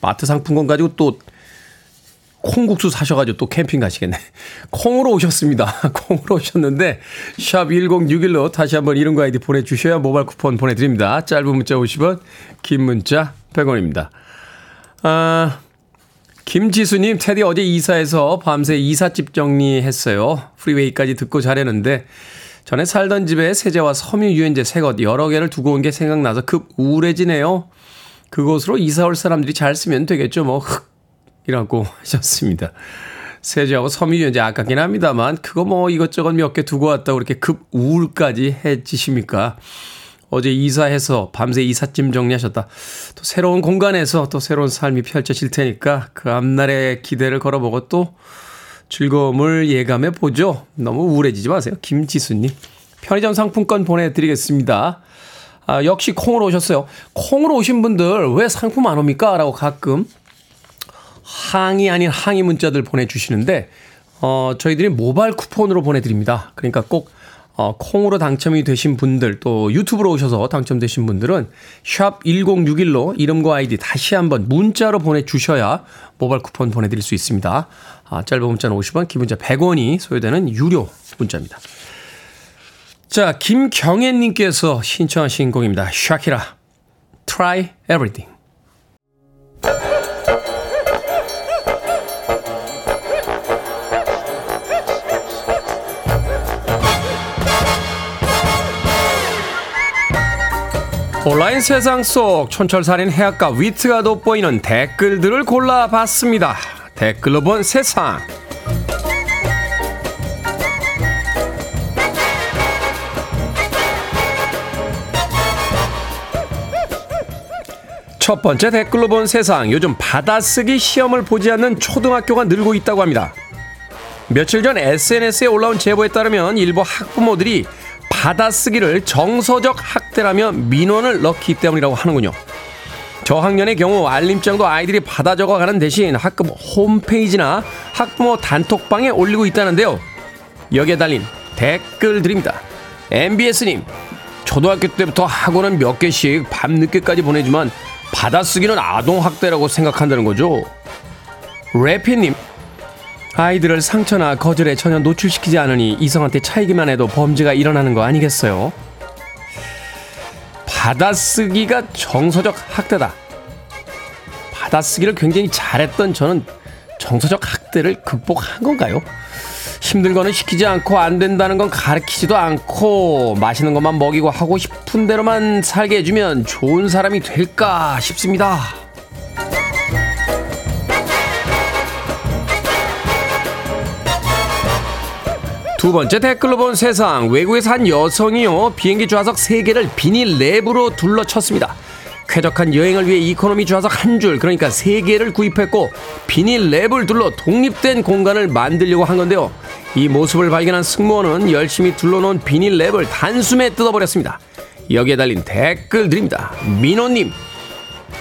마트 상품권 가지고 또 콩국수 사셔가지고 또 캠핑 가시겠네. 콩으로 오셨습니다. 콩으로 오셨는데, 샵 1061로 다시 한번 이름과 아이디 보내주셔야 모바일 쿠폰 보내드립니다. 짧은 문자 50원, 긴 문자 100원입니다. 아, 김지수님, 테디 어제 이사해서 밤새 이삿집 정리했어요. 프리웨이까지 듣고 잘했는데, 전에 살던 집에 세제와 섬유 유연제 새것 여러 개를 두고 온 게 생각나서 급 우울해지네요. 그곳으로 이사 올 사람들이 잘 쓰면 되겠죠. 뭐, 흑 이라고 하셨습니다. 세제하고 섬유유연제 아깝긴 합니다만 그거 뭐 이것저것 몇 개 두고 왔다고 그렇게 급 우울까지 해지십니까? 어제 이사해서 밤새 이삿짐 정리하셨다. 또 새로운 공간에서 또 새로운 삶이 펼쳐질 테니까 그 앞날에 기대를 걸어보고 또 즐거움을 예감해 보죠. 너무 우울해지지 마세요. 김지수님. 편의점 상품권 보내드리겠습니다. 아, 역시 콩으로 오셨어요. 콩으로 오신 분들 왜 상품 안 옵니까? 라고 가끔 항의 아닌 항의 문자들 보내주시는데, 어, 저희들이 모바일 쿠폰으로 보내드립니다. 그러니까 꼭, 어, 콩으로 당첨이 되신 분들, 또 유튜브로 오셔서 당첨되신 분들은 샵 1061로 이름과 아이디 다시 한번 문자로 보내주셔야 모바일 쿠폰 보내드릴 수 있습니다. 아, 짧은 문자는 50원, 기본자 100원이 소요되는 유료 문자입니다. 자, 김경애님께서 신청하신 곡입니다. 샤키라, Try Everything. 온라인 세상 속 촌철살인 해악과 위트가 돋보이는 댓글들을 골라봤습니다. 댓글로 본 세상. 첫 번째 댓글로 본 세상. 요즘 받아쓰기 시험을 보지 않는 초등학교가 늘고 있다고 합니다. 며칠 전 SNS에 올라온 제보에 따르면 일부 학부모들이 받아쓰기를 정서적 학대라며 민원을 넣기 때문이라고 하는군요. 저학년의 경우 알림장도 아이들이 받아 적어가는 대신 학급 홈페이지나 학부모 단톡방에 올리고 있다는데요. 여기에 달린 댓글 드립니다. MBS님, 초등학교 때부터 학원은 몇 개씩 밤늦게까지 보내지만 받아쓰기는 아동학대라고 생각한다는 거죠. 래피님, 아이들을 상처나 거절에 전혀 노출시키지 않으니 이성한테 차이기만 해도 범죄가 일어나는 거 아니겠어요? 받아쓰기가 정서적 학대다. 받아쓰기를 굉장히 잘했던 저는 정서적 학대를 극복한 건가요? 힘든 거는 시키지 않고 안 된다는 건 가르치지도 않고 맛있는 것만 먹이고 하고 싶은 대로만 살게 해주면 좋은 사람이 될까 싶습니다. 두 번째 댓글로 본 세상 외국에서 한 여성이요 비행기 좌석 3개를 비닐 랩으로 둘러쳤습니다. 쾌적한 여행을 위해 이코노미 좌석 한 줄 그러니까 3개를 구입했고 비닐 랩을 둘러 독립된 공간을 만들려고 한 건데요. 이 모습을 발견한 승무원은 열심히 둘러놓은 비닐 랩을 단숨에 뜯어버렸습니다. 여기에 달린 댓글 드립니다. 민호님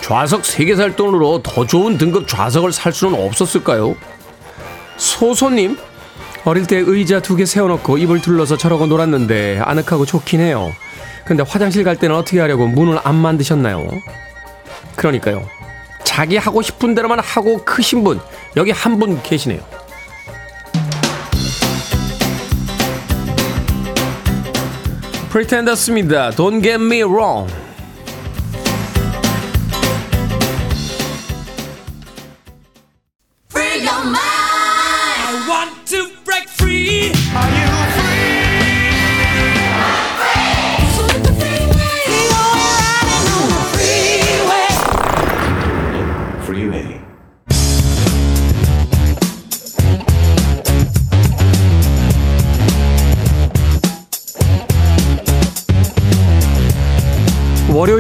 좌석 3개 살 돈으로 더 좋은 등급 좌석을 살 수는 없었을까요? 소소님 어릴 때 의자 두 개 세워놓고 입을 둘러서 저러고 놀았는데 아늑하고 좋긴 해요. 근데 화장실 갈 때는 어떻게 하려고 문을 안 만드셨나요? 그러니까요. 자기 하고 싶은 대로만 하고 크신 분, 여기 한 분 계시네요. 프리텐더스입니다. Don't get me wrong.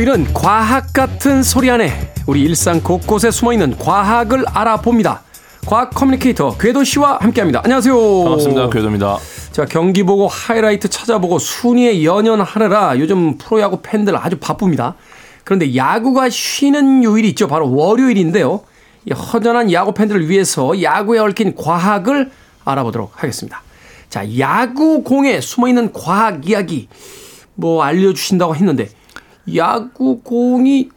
월요일은 과학 같은 소리 안에 우리 일상 곳곳에 숨어 있는 과학을 알아봅니다. 과학 커뮤니케이터 궤도 씨와 함께합니다. 안녕하세요. 반갑습니다. 궤도입니다. 자 경기 보고 하이라이트 찾아보고 순위에 연연하느라 요즘 프로야구 팬들 아주 바쁩니다. 그런데 야구가 쉬는 요일이 있죠. 바로 월요일인데요. 이 허전한 야구 팬들을 위해서 야구에 얽힌 과학을 알아보도록 하겠습니다. 자 야구공에 숨어 있는 과학 이야기 뭐 알려주신다고 했는데 야구공이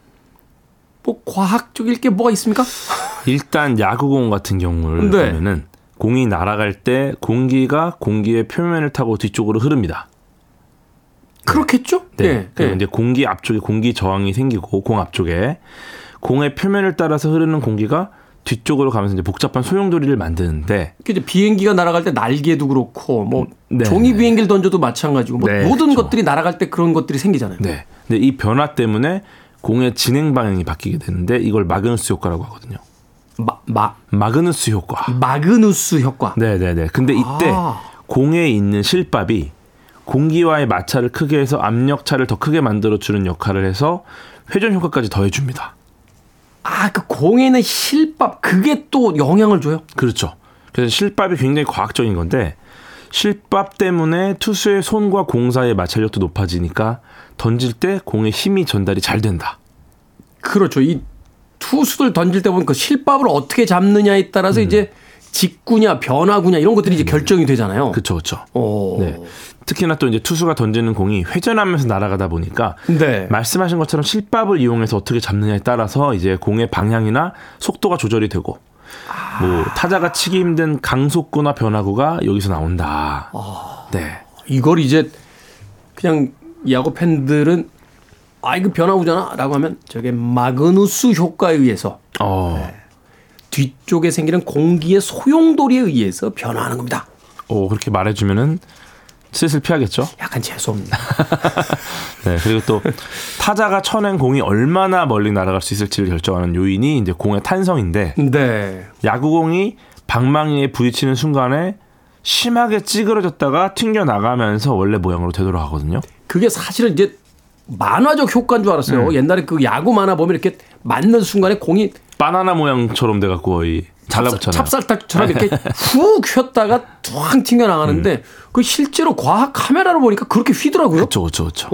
뭐 과학적일 게 뭐가 있습니까? 일단 야구공 같은 경우를 네. 보면은 공이 날아갈 때 공기가 공기의 표면을 타고 뒤쪽으로 흐릅니다. 그렇겠죠? 네. 네. 그리고 네. 이제 공기 앞쪽에 공기 저항이 생기고 공 앞쪽에 공의 표면을 따라서 흐르는 공기가 뒤쪽으로 가면서 이제 복잡한 소용돌이를 만드는데 이제 비행기가 날아갈 때 날개도 그렇고 뭐 네. 종이 비행기를 던져도 마찬가지고 뭐 네, 모든 그렇죠. 것들이 날아갈 때 그런 것들이 생기잖아요. 네. 근데 이 변화 때문에 공의 진행 방향이 바뀌게 되는데 이걸 마그누스 효과라고 하거든요. 마, 마 마그누스 효과. 마그누스 효과. 네, 네, 네. 근데 이때 아. 공에 있는 실밥이 공기와의 마찰을 크게 해서 압력 차를 더 크게 만들어 주는 역할을 해서 회전 효과까지 더해 줍니다. 아, 그 공에는 실밥 그게 또 영향을 줘요? 그렇죠. 그래서 실밥이 굉장히 과학적인 건데 실밥 때문에 투수의 손과 공 사이의 마찰력도 높아지니까 던질 때 공의 힘이 전달이 잘 된다. 그렇죠. 이 투수들 던질 때 보면 그 실밥을 어떻게 잡느냐에 따라서 음. 이제 직구냐 변화구냐 이런 것들이 이제 결정이 되잖아요. 그렇죠, 그렇죠. 네. 특히나 또 이제 투수가 던지는 공이 회전하면서 날아가다 보니까 네. 말씀하신 것처럼 실밥을 이용해서 어떻게 잡느냐에 따라서 이제 공의 방향이나 속도가 조절이 되고 아. 뭐 타자가 치기 힘든 강속구나 변화구가 여기서 나온다. 아. 네. 이걸 이제 그냥 야구 팬들은 아 이거 변화구잖아라고 하면 저게 마그누스 효과에 의해서 어. 네. 뒤쪽에 생기는 공기의 소용돌이에 의해서 변화하는 겁니다. 오 그렇게 말해주면은 슬슬 피하겠죠? 약간 재수없니다 네, 그리고 또 타자가 쳐낸 공이 얼마나 멀리 날아갈 수 있을지를 결정하는 요인이 이제 공의 탄성인데 네. 야구공이 방망이에 부딪히는 순간에 심하게 찌그러졌다가 튕겨 나가면서 원래 모양으로 되돌아가거든요. 그게 사실은 이제 만화적 효과인 줄 알았어요. 음. 옛날에 그 야구 만화 보면 이렇게 맞는 순간에 공이 바나나 모양처럼 돼 갖고 거의 잘라붙잖아요. 찹쌀떡처럼 이렇게 훅 휘었다가 툭 튕겨 나가는데 음. 그 실제로 과학 카메라로 보니까 그렇게 휘더라고요. 그렇죠, 그렇죠.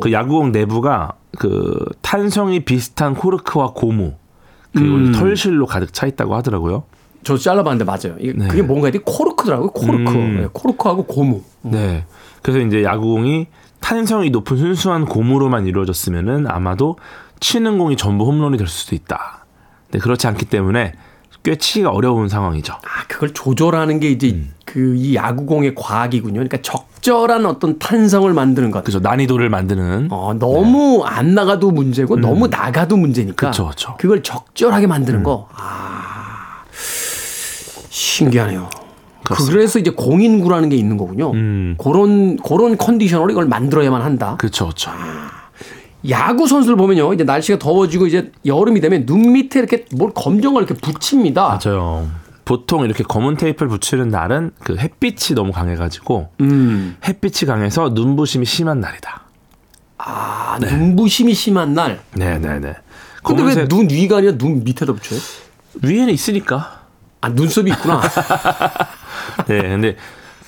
그 야구공 내부가 그 탄성이 비슷한 코르크와 고무 그리고 음. 털실로 가득 차 있다고 하더라고요. 저 잘라봤는데 맞아요. 이게 네. 그게 뭔가 이게 코르크더라고요. 코르크, 음. 네, 코르크하고 고무. 네. 그래서 이제 야구공이 탄성이 높은 순수한 고무로만 이루어졌으면은 아마도 치는 공이 전부 홈런이 될 수도 있다. 네, 그렇지 않기 때문에 꽤 치기가 어려운 상황이죠. 아, 그걸 조절하는 게 이제 음. 그이 야구공의 과학이군요. 그러니까 적절한 어떤 탄성을 만드는 것. 그죠. 난이도를 만드는. 어, 너무 네. 안 나가도 문제고 음. 너무 나가도 문제니까. 그쵸, 그쵸. 그걸 적절하게 만드는 음. 거. 아. 신기하네요. 그렇습니다. 그래서 이제 공인구라는 게 있는 거군요. 음. 그런 그런 컨디션으로 이걸 만들어야만 한다. 그렇죠, 그렇죠. 야구 선수를 보면요, 이제 날씨가 더워지고 이제 여름이 되면 눈 밑에 이렇게 뭘 검정을 이렇게 붙입니다. 맞아요. 보통 이렇게 검은 테이프를 붙이는 날은 그 햇빛이 너무 강해가지고 음. 햇빛이 강해서 눈부심이 심한 날이다. 아, 네. 눈부심이 심한 날. 네, 네, 네. 근데 왜 눈 위가 아니라 눈 밑에다 붙여요? 위에는 있으니까. 아, 눈썹이 있구나. 네, 근데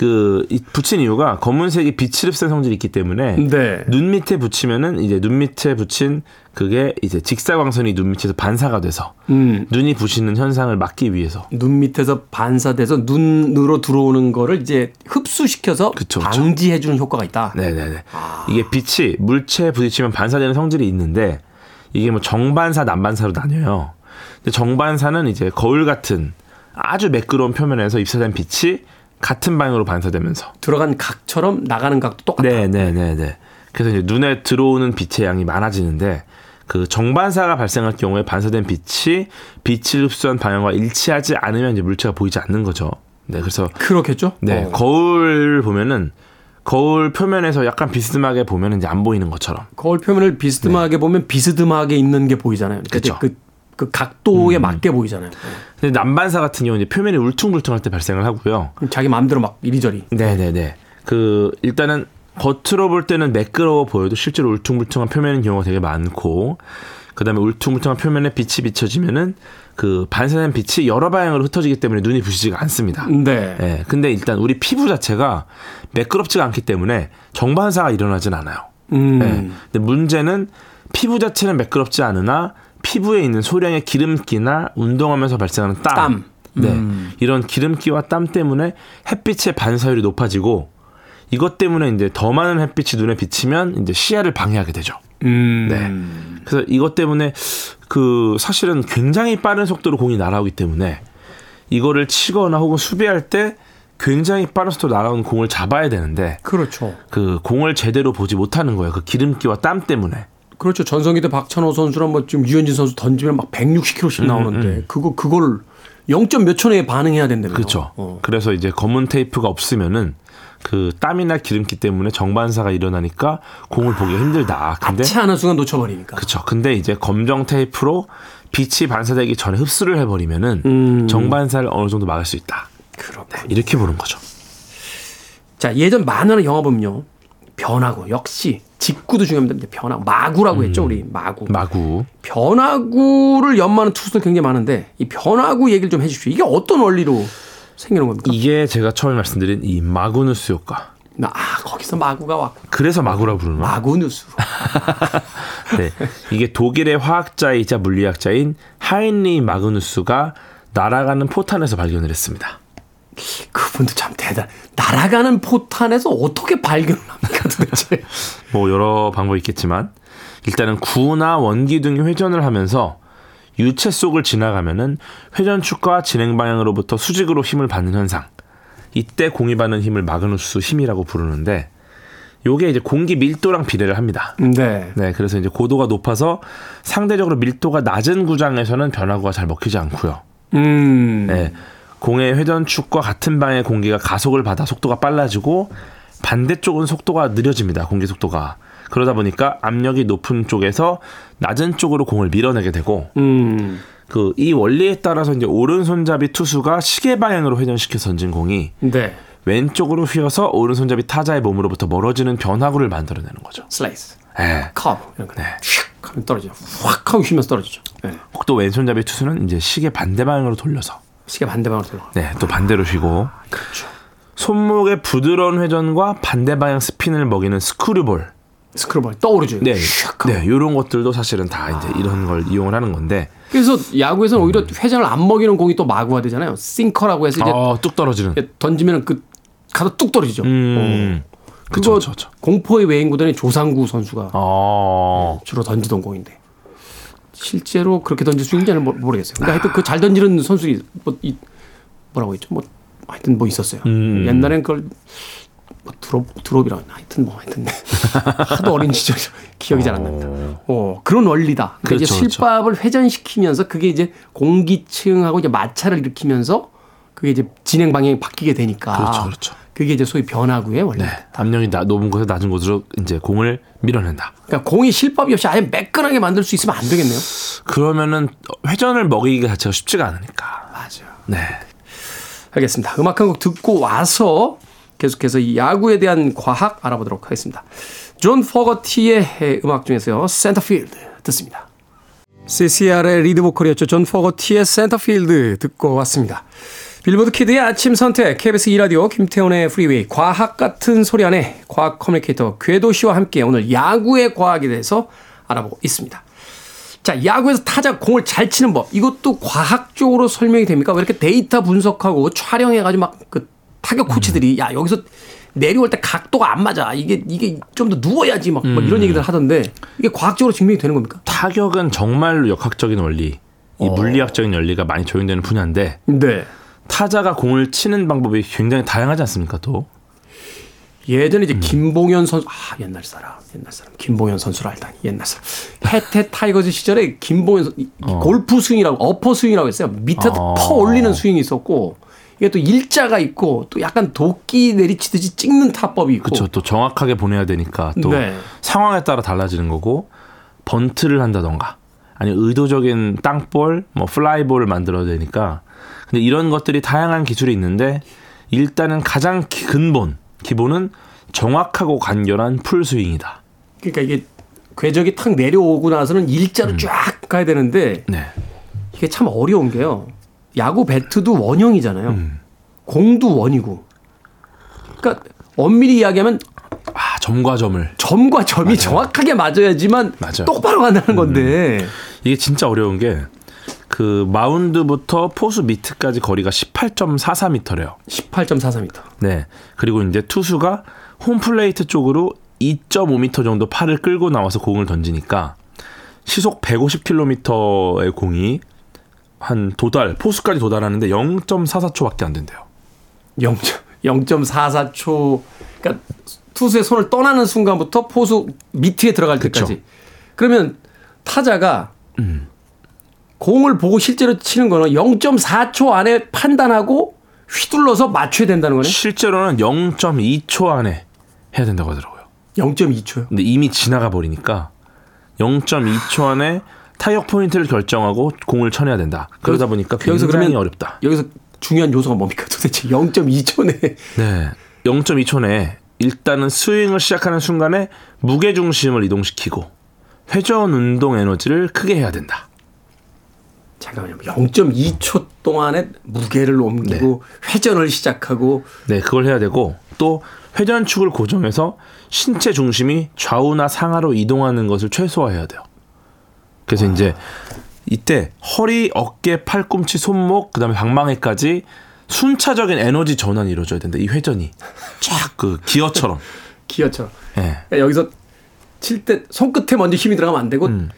그 붙인 이유가 검은색이 빛을 흡수한 성질이 있기 때문에 네. 눈 밑에 붙이면은 이제 눈 밑에 붙인 그게 이제 직사광선이 눈 밑에서 반사가 돼서 음. 눈이 부시는 현상을 막기 위해서 눈 밑에서 반사돼서 눈으로 들어오는 거를 이제 흡수시켜서 그쵸, 방지해 주는 효과가 있다. 네, 네, 네. 아. 이게 빛이 물체에 부딪히면 반사되는 성질이 있는데 이게 뭐 정반사, 난반사로 나뉘어요. 근데 정반사는 이제 거울 같은 아주 매끄러운 표면에서 입사된 빛이 같은 방향으로 반사되면서 들어간 각처럼 나가는 각도 똑같다. 네, 네, 네, 네. 그래서 이제 눈에 들어오는 빛의 양이 많아지는데 그 정반사가 발생할 경우에 반사된 빛이 빛을 흡수한 방향과 일치하지 않으면 이제 물체가 보이지 않는 거죠. 네, 그래서 그렇겠죠. 네, 어. 거울 보면은 거울 표면에서 약간 비스듬하게 보면 이제 안 보이는 것처럼. 거울 표면을 비스듬하게 네. 보면 비스듬하게 있는 게 보이잖아요. 그렇죠. 그, 그 각도에 음. 맞게 보이잖아요. 근데 난반사 같은 경우는 표면이 울퉁불퉁할 때 발생을 하고요. 자기 마음대로 막 이리저리. 네네네. 그 일단은 겉으로 볼 때는 매끄러워 보여도 실제로 울퉁불퉁한 표면인 경우가 되게 많고 그다음에 울퉁불퉁한 표면에 빛이 비춰지면은 그 반사된 빛이 여러 방향으로 흩어지기 때문에 눈이 부시지가 않습니다. 네. 네. 근데 일단 우리 피부 자체가 매끄럽지가 않기 때문에 정반사가 일어나진 않아요. 음. 네. 근데 문제는 피부 자체는 매끄럽지 않으나 피부에 있는 소량의 기름기나 운동하면서 발생하는 땀. 땀. 네. 음. 이런 기름기와 땀 때문에 햇빛의 반사율이 높아지고 이것 때문에 이제 더 많은 햇빛이 눈에 비치면 이제 시야를 방해하게 되죠. 음. 네. 그래서 이것 때문에 그 사실은 굉장히 빠른 속도로 공이 날아오기 때문에 이거를 치거나 혹은 수비할 때 굉장히 빠른 속도로 날아오는 공을 잡아야 되는데 그렇죠. 그 공을 제대로 보지 못하는 거예요. 그 기름기와 땀 때문에. 그렇죠. 전성기 때 박찬호 선수랑 뭐 지금 유현진 선수 던지면 막 160km씩 나오는데 음, 음. 그거 그걸 0. 몇초 내에 반응해야 된다면 그렇죠. 어. 그래서 이제 검은 테이프가 없으면은 그 땀이나 기름기 때문에 정반사가 일어나니까 공을 보기 가 힘들다. 근데 같이 하는 순간 놓쳐버리니까. 그렇죠. 근데 이제 검정 테이프로 빛이 반사되기 전에 흡수를 해버리면은 음. 정반사를 어느 정도 막을 수 있다. 그렇군 네, 이렇게 보는 거죠. 자 예전 만화나 영화 보면요 변하고 역시 직구도 중요합니다. 변화구 마구라고 음. 했죠 우리 마구. 마구. 변화구를 연마하는 투수들 굉장히 많은데 이 변화구 얘기를 좀 해주십시오. 이게 어떤 원리로 생기는 겁니까? 이게 제가 처음에 말씀드린 이 마구누스 효과. 아 거기서 마구가 왔. 그래서 마구라고 부르는 마구누스. 네, 이게 독일의 화학자이자 물리학자인 하인리 마그누스가 날아가는 포탄에서 발견을 했습니다. 그분도 참 대단. 날아가는 포탄에서 어떻게 발견을 합니까 도대체? 뭐 여러 방법이 있겠지만 일단은 구나 원기 등이 회전을 하면서 유체 속을 지나가면은 회전축과 진행 방향으로부터 수직으로 힘을 받는 현상. 이때 공이 받는 힘을 마그누스 힘이라고 부르는데 요게 이제 공기 밀도랑 비례를 합니다. 네. 네, 그래서 이제 고도가 높아서 상대적으로 밀도가 낮은 구장에서는 변화구가 잘 먹히지 않고요. 음. 네. 공의 회전축과 같은 방향의 공기가 가속을 받아 속도가 빨라지고 반대쪽은 속도가 느려집니다. 공기 속도가. 그러다 보니까 압력이 높은 쪽에서 낮은 쪽으로 공을 밀어내게 되고 음. 그이 원리에 따라서 이제 오른손잡이 투수가 시계 방향으로 회전시켜 던진 공이 네. 왼쪽으로 휘어서 오른손잡이 타자의 몸으로부터 멀어지는 변화구를 만들어내는 거죠. 슬라이더. 네. 커브. 네. 휙 하면 떨어져. 확 하고 휘면서 떨어지죠. 네. 또 왼손잡이 투수는 이제 시계 반대 방향으로 돌려서 시계 반대 방향으로 돌려. 네, 또 반대로 휘고. 그렇죠. 손목의 부드러운 회전과 반대 방향 스핀을 먹이는 스크류볼. 스크롤 떠오르죠. 네, 네, 이런 것들도 사실은 다 이제 이런 걸 이용을 하는 건데. 그래서 야구에서는 오히려 회전을 안 먹이는 공이 또 마구가 되잖아요. 싱커라고 해서 이제 어, 뚝 떨어지는. 던지면 그 가다 뚝 떨어지죠. 음. 어. 그거 그쵸, 그쵸. 공포의 외인 구단의 조상구 선수가 어. 주로 던지던 공인데 실제로 그렇게 던질 수 있는지는 모르겠어요. 근데 하여튼 그 잘 던지는 선수들이 뭐 이, 뭐라고 했죠? 뭐 하여튼 뭐 있었어요. 음. 옛날엔 그걸 뭐 드롭 드롭이라 하여튼 뭐 하여튼 하도 어린 시절 기억이 잘 안 납니다. 어 그런 원리다. 그러니까 그렇죠, 이제 그렇죠. 실밥을 그렇죠. 회전시키면서 그게 이제 공기층하고 이제 마찰을 일으키면서 그게 이제 진행 방향이 바뀌게 되니까. 그렇죠, 그렇죠. 그게 이제 소위 변화구의 원리. 네, 압력이 나, 높은 곳에서 낮은 곳으로 이제 공을 밀어낸다. 그러니까 공이 실밥이 없이 아예 매끈하게 만들 수 있으면 안 되겠네요. 그러면은 회전을 먹이기가 자체가 쉽지가 않으니까. 맞아요. 네. 알겠습니다. 음악 한 곡 듣고 와서 계속해서 이 야구에 대한 과학 알아보도록 하겠습니다. 존 포거티의 음악 중에서요. Centerfield 듣습니다. CCR의 리드 보컬이었죠. 존 포거티의 Centerfield 듣고 왔습니다. 빌보드 키드의 아침 선택, KBS 2라디오, 김태훈의 프리웨이, 과학 같은 소리 하네 과학 communicator 궤도 씨와 함께 오늘 야구의 과학에 대해서 알아보고 있습니다. 자, 야구에서 타자 공을 잘 치는 법, 이것도 과학적으로 설명이 됩니까? 왜 이렇게 데이터 분석하고 촬영해가지고 막 그 타격 코치들이 음. 야 여기서 내려올 때 각도가 안 맞아. 이게 이게 좀 더 누워야지 막, 음. 막, 이런 얘기들 하던데 이게 과학적으로 증명이 되는 겁니까? 타격은 정말로 역학적인 원리, 이 어. 물리학적인 원리가 많이 적용되는 분야인데 네. 타자가 공을 치는 방법이 굉장히 다양하지 않습니까? 또 예전에 이제 음. 김봉연 선수 아 옛날 사람 옛날 사람 김봉연 선수를 알다니 옛날 사람 해태 타이거즈 시절에 김봉연 어. 골프 스윙이라고 upper swing이라고 했어요 밑에 어. 퍼 올리는 스윙이 있었고 이게 또 일자가 있고 또 약간 도끼 내리치듯이 찍는 타법이 있고 그렇죠 또 정확하게 보내야 되니까 또 네. 상황에 따라 달라지는 거고 번트를 한다던가 아니 의도적인 땅볼 뭐 플라이볼을 만들어야 되니까 근데 이런 것들이 다양한 기술이 있는데 일단은 가장 근본 기본은 정확하고 간결한 풀 스윙이다. 그러니까 이게 궤적이 탁 내려오고 나서는 일자로 음. 쫙 가야 되는데 네. 이게 참 어려운 게요. 야구 배트도 원형이잖아요. 음. 공도 원이고. 그러니까 엄밀히 이야기하면 아, 점과 점을 점과 점이 맞아요. 정확하게 맞아야지만 맞아요. 똑바로 간다는 건데 음. 이게 진짜 어려운 게 그 마운드부터 포수 밑까지 거리가 18.44m래요. 18.44m. 네. 그리고 이제 투수가 홈플레이트 쪽으로 2.5m 정도 팔을 끌고 나와서 공을 던지니까 시속 150km의 공이 한 도달 포수까지 도달하는데 0.44초밖에 안 된대요. 0. 0.44초. 그러니까 투수의 손을 떠나는 순간부터 포수 밑에 들어갈 그쵸. 때까지. 그러면 타자가 음. 공을 보고 실제로 치는 거는 0.4초 안에 판단하고 휘둘러서 맞춰야 된다는 거네. 실제로는 0.2초 안에 해야 된다고 하더라고요. 0.2초요? 근데 이미 지나가 버리니까 0.2초 안에 타격 포인트를 결정하고 공을 쳐내야 된다. 그러다 보니까 굉장히 여기서 어렵다. 여기서 중요한 요소가 뭡니까? 도대체 0.2초 내. 네. 0.2초 내 일단은 스윙을 시작하는 순간에 무게 중심을 이동시키고 회전 운동 에너지를 크게 해야 된다. 잠깐만요. 0.2초 동안에 무게를 옮기고 네. 회전을 시작하고 네, 그걸 해야 되고 또 회전축을 고정해서 신체 중심이 좌우나 상하로 이동하는 것을 최소화해야 돼요. 그래서 와. 이제 이때 허리, 어깨, 팔꿈치, 손목, 그다음에 방망이까지 순차적인 에너지 전환이 이루어져야 된다. 이 회전이 쫙 그 기어처럼. 기어처럼. 네. 그러니까 여기서 칠 때 손끝에 먼저 힘이 들어가면 안 되고 음.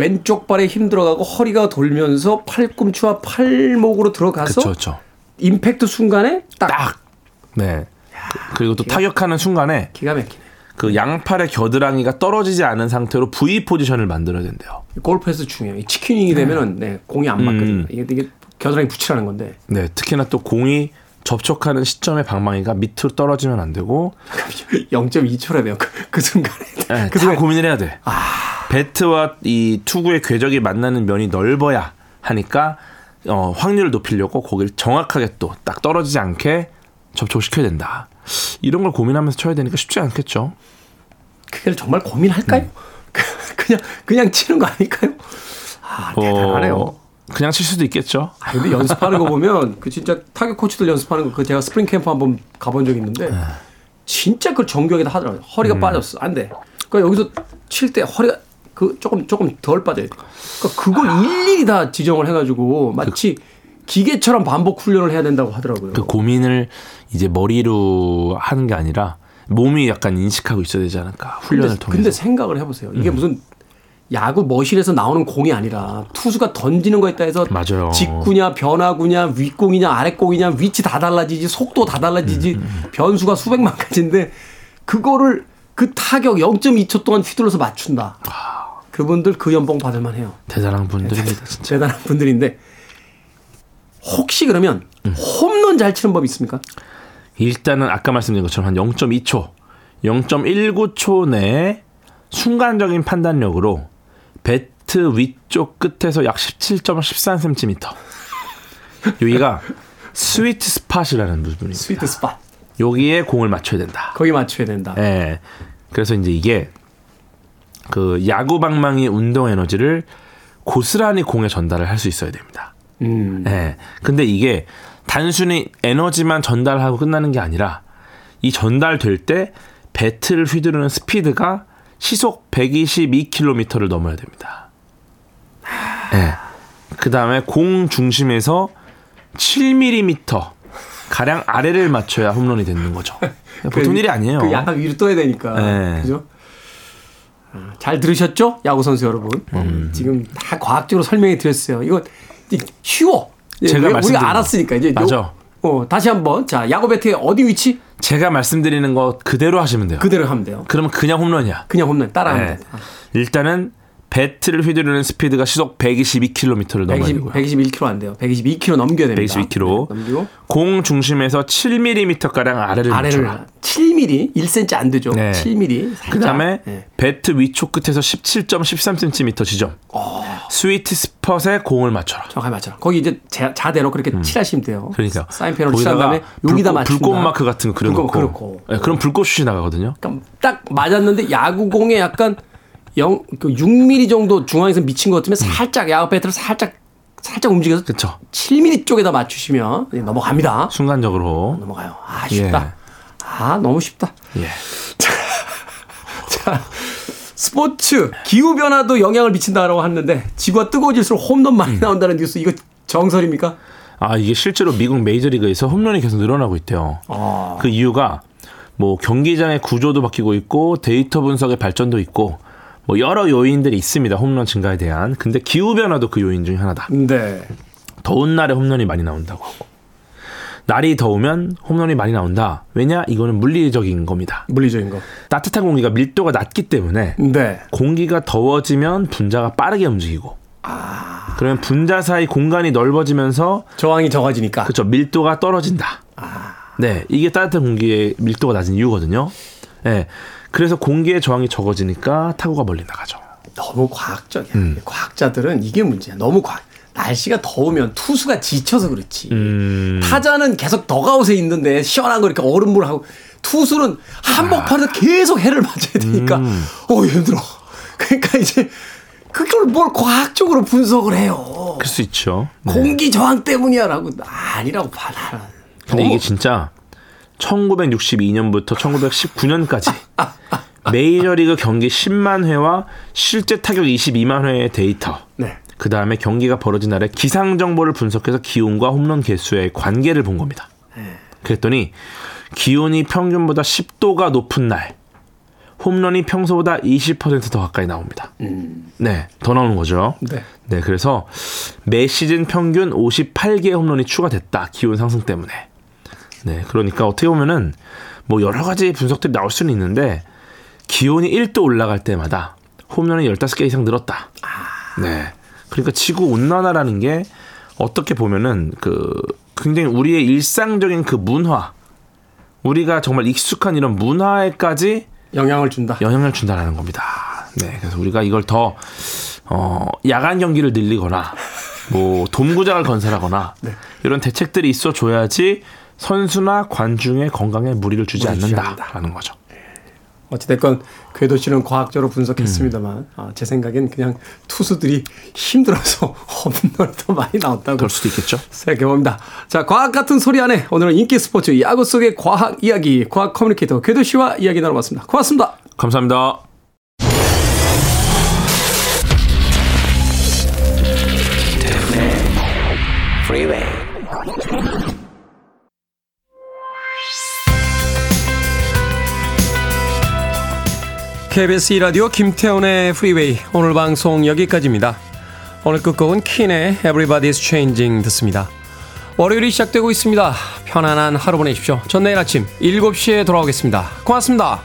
왼쪽 발에 힘 들어가고 허리가 돌면서 팔꿈치와 팔목으로 들어가서 그쵸, 그쵸. 임팩트 순간에 딱. 딱. 네. 그리고 또 기가, 타격하는 순간에 기가 막히네. 그 양팔의 겨드랑이가 떨어지지 않은 상태로 V 포지션을 만들어야 된대요. 골프에서 중요해요. 치킨윙이 되면은 네, 공이 안 맞거든요. 음. 이게, 이게 겨드랑이 붙이라는 건데. 네, 특히나 또 공이 접촉하는 시점의 방망이가 밑으로 떨어지면 안 되고 0.2초라네요. 그, 그 순간에. 네, 그 순간 고민을 해야 돼. 아. 배트와 이 투구의 궤적이 만나는 면이 넓어야 하니까 어, 확률을 높이려고 거기를 정확하게 또 딱 떨어지지 않게 접촉시켜야 된다. 이런 걸 고민하면서 쳐야 되니까 쉽지 않겠죠. 그걸 정말 고민할까요? 음. 그냥 그냥 치는 거 아닐까요? 아, 대단하네요. 어, 그냥 칠 수도 있겠죠. 아, 근데 연습하는 거 보면 그 진짜 타격 코치들 연습하는 거 그 제가 스프링 캠프 한번 가본 적 있는데 네. 진짜 그걸 정교하게 다 하더라고요. 허리가 음. 빠졌어. 안 돼. 그러니까 여기서 칠 때 허리가 그 조금 조금 덜 빠져야 돼. 그러니까 그걸 아. 일일이 다 지정을 해가지고 마치 그, 기계처럼 반복 훈련을 해야 된다고 하더라고요. 그 고민을 이제 머리로 하는 게 아니라 몸이 약간 인식하고 있어야 되지 않을까 훈련을 근데, 통해서. 근데 생각을 해보세요. 이게 음. 무슨 야구 머실에서 나오는 공이 아니라 투수가 던지는 거에 따라서 맞아요. 직구냐 변화구냐 윗공이냐 아랫공이냐 위치 다 달라지지 속도 다 달라지지 음, 음. 변수가 수백만 가지인데 그거를 그 타격 0.2초 동안 휘둘러서 맞춘다. 아. 그분들 그 연봉 받을만 해요. 대단한 분들입니다. 진짜. 대단한 분들인데 혹시 그러면 음. 홈런 잘 치는 법 있습니까? 일단은 아까 말씀드린 것처럼 한 0.2초, 0.19초 내에 순간적인 판단력으로 배트 위쪽 끝에서 약 17.13cm. 여기가 sweet spot이라는 부분입니다. sweet spot. 여기에 공을 맞춰야 된다. 거기 맞춰야 된다. 예. 네. 그래서 이제 이게 그 야구 방망이 운동 에너지를 고스란히 공에 전달을 할 수 있어야 됩니다. 음. 네. 근데 이게 단순히 에너지만 전달하고 끝나는 게 아니라 이 전달될 때 배트를 휘두르는 스피드가 시속 122km를 넘어야 됩니다. 네. 그 다음에 공 중심에서 7mm 가량 아래를 맞춰야 홈런이 되는 거죠. 보통 그, 일이 아니에요. 그 약간 위로 떠야 되니까. 네. 그죠? 아, 잘 들으셨죠? 야구 선수 여러분. 음. 지금 다 과학적으로 설명해 드렸어요. 이거 쉬워. 제가 우리가 알았으니까 이제 맞아. 어, 다시 한번. 자, 야구 배트의 어디 위치? 제가 말씀드리는 거 그대로 하시면 돼요. 그대로 하면 돼요. 그러면 그냥 홈런이야. 그냥 홈런 따라하면 네. 돼. 일단은 배트를 휘두르는 스피드가 시속 122km를 넘어야 되고요. 121km 안 돼요. 122km 넘겨야 됩니다. 122km. 네, 넘기고 공 중심에서 7mm 가량 아래를 아래를 멈춰라. 7mm, 1cm 안 되죠. 네. 7mm. 그다음에 네. 배트 위쪽 끝에서 17.13cm 지점. 오. 어. 스위트 스팟에 공을 맞춰라. 정확히 맞춰라. 거기 이제 자, 자대로 그렇게 음. 칠하시면 돼요. 그러니까 사인펜으로 칠한 다음에 여기다 맞춘다. 불꽃 마크 같은 거 그려놓고. 네, 그럼 불꽃슛이 나가거든요. 그러니까 딱 맞았는데 야구공에 약간 0, 그 6mm 정도 중앙에서 미친 것 같으면 음. 살짝 야구 배트를 살짝 살짝 움직여서 그쵸. 7mm 쪽에다 맞추시면 넘어갑니다. 순간적으로 넘어가요. 아 쉽다. 예. 아 너무 쉽다. 예. 자, 자 스포츠 기후 변화도 영향을 미친다라고 하는데 지구가 뜨거워질수록 홈런 많이 음. 나온다는 뉴스 이거 정설입니까? 아 이게 실제로 미국 메이저리그에서 홈런이 계속 늘어나고 있대요. 아. 그 이유가 뭐 경기장의 구조도 바뀌고 있고 데이터 분석의 발전도 있고 뭐 여러 요인들이 있습니다. 홈런 증가에 대한. 근데 기후 변화도 그 요인 중에 하나다. 네. 더운 날에 홈런이 많이 나온다고 하고. 날이 더우면 홈런이 많이 나온다. 왜냐? 이거는 물리적인 겁니다. 물리적인 거. 따뜻한 공기가 밀도가 낮기 때문에 네. 공기가 더워지면 분자가 빠르게 움직이고 아. 그러면 분자 사이 공간이 넓어지면서 저항이 적어지니까 그렇죠. 밀도가 떨어진다. 아. 네, 이게 따뜻한 공기의 밀도가 낮은 이유거든요. 네. 그래서 공기의 저항이 적어지니까 타구가 멀리 나가죠. 너무 과학적이야. 음. 과학자들은 이게 문제야. 너무 과학. 날씨가 더우면 투수가 지쳐서 그렇지. 음. 타자는 계속 더가웃에 있는데 시원한 거 이렇게 얼음물 하고 투수는 한복판에서 아. 계속 해를 맞아야 되니까 음. 어 힘들어. 그러니까 이제 그걸 뭘 과학적으로 분석을 해요. 그럴 수 있죠. 네. 공기 저항 때문이야라고 아니라고 봐 나는. 근데 이게 진짜 1962년부터 1919년까지 메이저리그 경기 10만 회와 실제 타격 22만 회의 데이터. 네. 그 다음에 경기가 벌어진 날에 기상 정보를 분석해서 기온과 홈런 개수의 관계를 본 겁니다. 네. 그랬더니 기온이 평균보다 10도가 높은 날 홈런이 평소보다 20%더 가까이 나옵니다. 음. 네, 더 나오는 거죠. 네. 네, 그래서 매 시즌 평균 58개의 홈런이 추가됐다. 기온 상승 때문에. 네, 그러니까 어떻게 보면은 뭐 여러 가지 분석들이 나올 수는 있는데 기온이 1도 올라갈 때마다 홈런이 15개 이상 늘었다. 아. 네. 그러니까 지구 온난화라는 게 어떻게 보면은 그 굉장히 우리의 일상적인 그 문화 우리가 정말 익숙한 이런 문화에까지 영향을 준다. 영향을 준다라는 겁니다. 네. 그래서 우리가 이걸 더 어, 야간 경기를 늘리거나 뭐 돔구장을 건설하거나 네. 이런 대책들이 있어 줘야지 선수나 관중의 건강에 무리를 주지 않는다라는 거죠. 어찌됐건 궤도 씨는 과학적으로 분석했습니다만 음. 아, 제 생각엔 그냥 투수들이 힘들어서 홈런을 더 많이 나왔다고 그럴 수도 있겠죠. 생각해봅니다. 자 과학 같은 소리 안에 오늘은 인기 스포츠 야구 속의 과학 이야기 과학 커뮤니케이터 궤도 씨와 이야기 나눠봤습니다. 고맙습니다. 감사합니다. KBS 라디오 김태훈의 프리웨이 오늘 방송 여기까지입니다. 오늘 끝곡은 킨의 Everybody's Changing 듣습니다. 월요일이 시작되고 있습니다. 편안한 하루 보내십시오. 전 내일 아침 7시에 돌아오겠습니다. 고맙습니다.